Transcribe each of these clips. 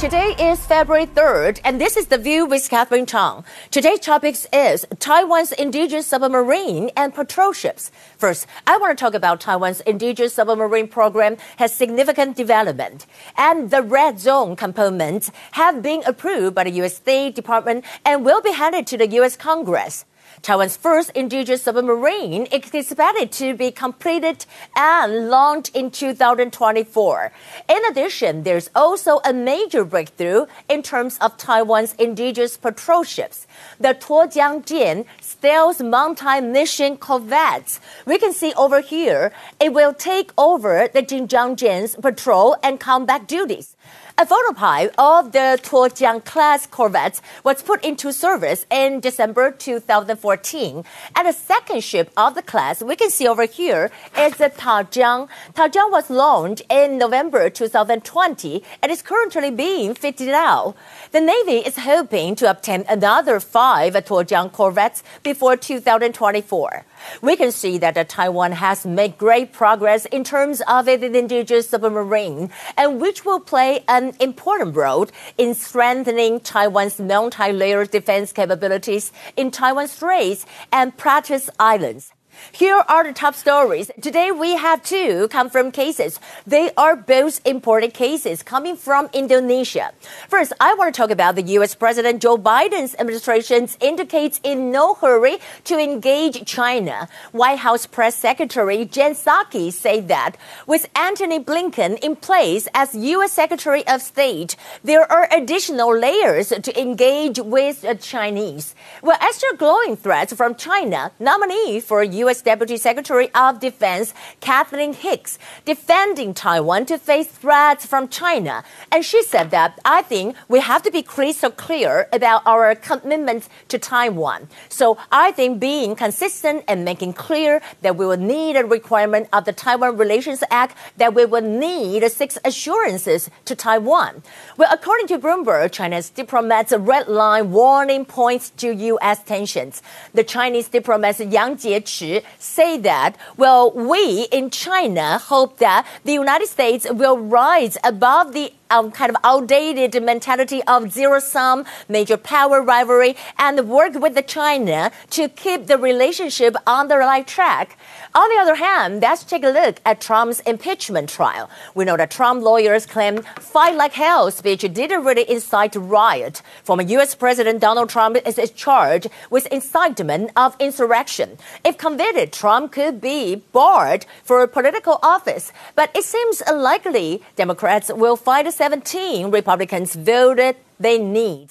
Today is February 3rd, and this is The View with Catherine Tang. Today's topic is Taiwan's indigenous submarine and patrol ships. First, I want to talk about Taiwan's indigenous submarine program has significant development, and the red zone components have been approved by the U.S. State Department and will be handed to the U.S. Congress. Taiwan's first indigenous submarine is expected to be completed and launched in 2024. In addition, there's also a major breakthrough in terms of Taiwan's indigenous patrol ships. The Tuojiang Jian stealth multi-mission corvettes. We can see over here, it will take over the Jinjiang Jian's patrol and combat duties. A prototype of the Tuojiang class corvette was put into service in December 2014. And the second ship of the class we can see over here is the Tajiang. Tajiang was launched in November 2020 and is currently being fitted out. The Navy is hoping to obtain another five Tuojiang corvettes before 2024 we can see that Taiwan has made great progress in terms of its indigenous submarine, and which will play an important role in strengthening Taiwan's multi-layered defense capabilities in Taiwan Straits and Pratas Islands. Here are the top stories. Today we have two confirmed cases. They are both imported cases coming from Indonesia. First, I want to talk about the U.S. President Joe Biden's administration indicates in no hurry to engage China. White House Press Secretary Jen Psaki said that with Antony Blinken in place as U.S. Secretary of State, there are additional layers to engage with the Chinese. Well, as there glowing threats from China, nominee for U.S. U.S. Deputy Secretary of Defense Kathleen Hicks defending Taiwan to face threats from China. And she said that I think we have to be crystal clear about our commitment to Taiwan. So I think being consistent and making clear that we will need a requirement of the Taiwan Relations Act that we will need six assurances to Taiwan. Well, according to Bloomberg, China's diplomats' red line warning points to U.S. tensions. The Chinese diplomat Yang Jiechi say that, well, we in China hope that the United States will rise above the um, kind of outdated mentality of zero sum, major power rivalry, and work with China to keep the relationship on the right track. On the other hand, let's take a look at Trump's impeachment trial. We know that Trump lawyers claim fight like hell speech didn't really incite riot. Former U.S. President Donald Trump is charged with incitement of insurrection. If convicted, Trump could be barred for political office, but it seems unlikely Democrats will fight 17 Republicans voted they need.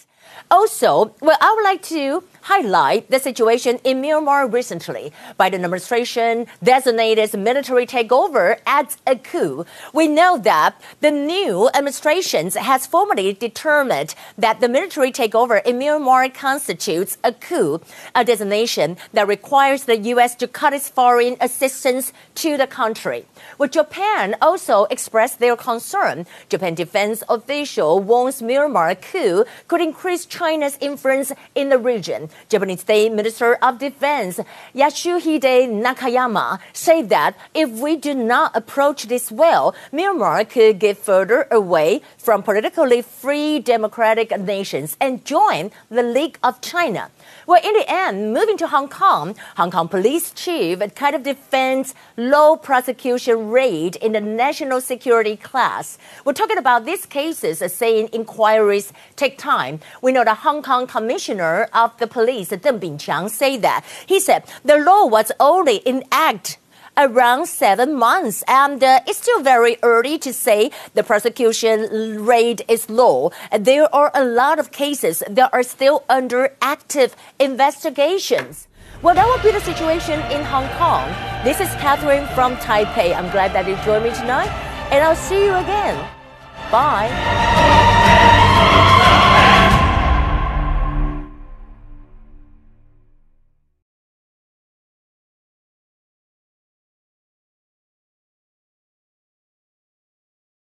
Also, well, I would like to highlight the situation in Myanmar recently. Biden administration designated military takeover as a coup. We know that the new administration has formally determined that the military takeover in Myanmar constitutes a coup, a designation that requires the U.S. to cut its foreign assistance to the country. Well, Japan also expressed their concern. Japan defense official warns Myanmar coup could increase China's influence in the region. Japanese State Minister of Defense Yasuhide Nakayama said that if we do not approach this well, Myanmar could get further away from politically free democratic nations and join the League of China. Well, in the end, moving to Hong Kong, Hong Kong police chief kind of defends low prosecution rate in the national security class. We're talking about these cases, saying inquiries take time. We know the Hong Kong commissioner of the police, Deng Bingqiang, say that. He said the law was only in act around seven months. And uh, it's still very early to say the prosecution rate is low. There are a lot of cases that are still under active investigations. Well, that would be the situation in Hong Kong. This is Catherine from Taipei. I'm glad that you joined me tonight, and I'll see you again. Bye.